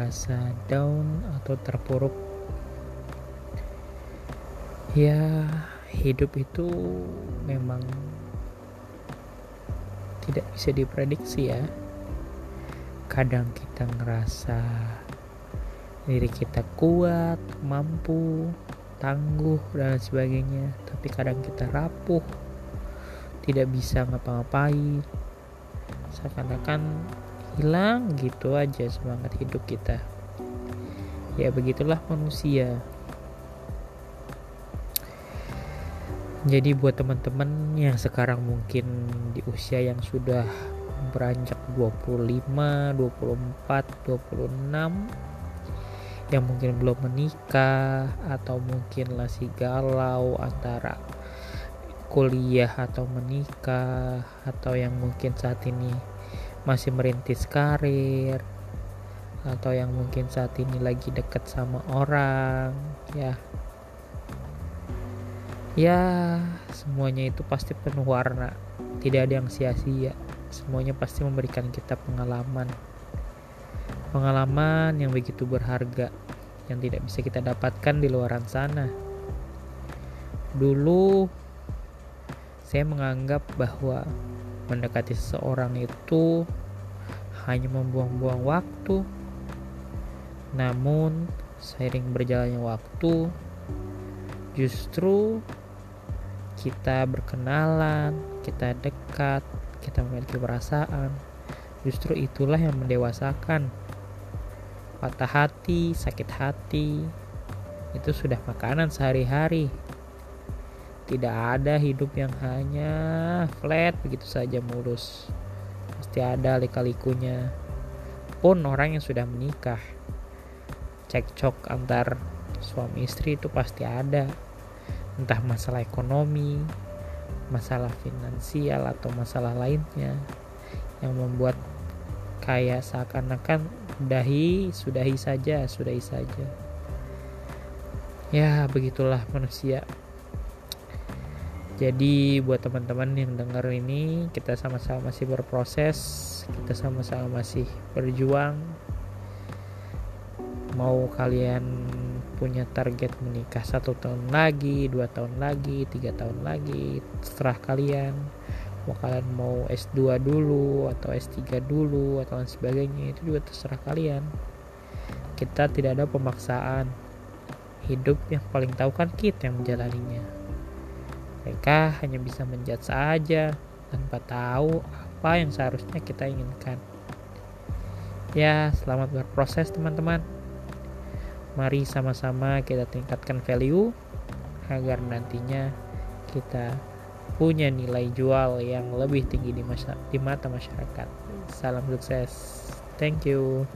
merasa down atau terpuruk. Ya hidup itu memang tidak bisa diprediksi ya. Kadang kita ngerasa diri kita kuat, mampu, tangguh dan sebagainya tapi kadang kita rapuh tidak bisa ngapa-ngapain. Seakan-akan hilang gitu aja semangat hidup kita. Ya begitulah manusia. Jadi buat teman-teman yang sekarang mungkin di usia yang sudah beranjak 25, 24, 26 yang mungkin belum menikah atau mungkin masih galau antara kuliah atau menikah atau yang mungkin saat ini masih merintis karir atau yang mungkin saat ini lagi deket sama orang ya. Ya semuanya itu pasti penuh warna. Tidak ada yang sia-sia. Semuanya pasti memberikan kita pengalaman. Pengalaman yang begitu berharga yang tidak bisa kita dapatkan di luaran sana. Dulu saya menganggap bahwa mendekati seseorang itu hanya membuang-buang waktu namun seiring berjalannya waktu justru kita berkenalan, kita dekat, kita memiliki perasaan. Justru itulah yang mendewasakan. Patah hati, sakit hati, itu sudah makanan sehari-hari. Tidak ada hidup yang hanya flat begitu saja mulus. Pasti ada lika-likunya. Pun orang yang sudah menikah, cekcok antar suami istri itu pasti ada. Entah masalah ekonomi, masalah finansial atau masalah lainnya yang membuat kayak seakan-akan sudahi sudahi saja sudahi saja ya begitulah manusia jadi buat teman-teman yang dengar ini kita sama-sama masih berproses kita sama-sama masih berjuang. Mau kalian punya target menikah satu tahun lagi dua tahun lagi tiga tahun lagi terserah kalian. Mau kalian mau S2 dulu atau S3 dulu atau lain sebagainya itu juga terserah kalian. Kita tidak ada pemaksaan. Hidup yang paling tahu kan kita yang menjalaninya mereka hanya bisa menjat saja tanpa tahu apa yang seharusnya kita inginkan ya selamat berproses teman-teman mari sama-sama kita tingkatkan value agar nantinya kita punya nilai jual yang lebih tinggi di, masa, di mata masyarakat. Salam sukses. Thank you.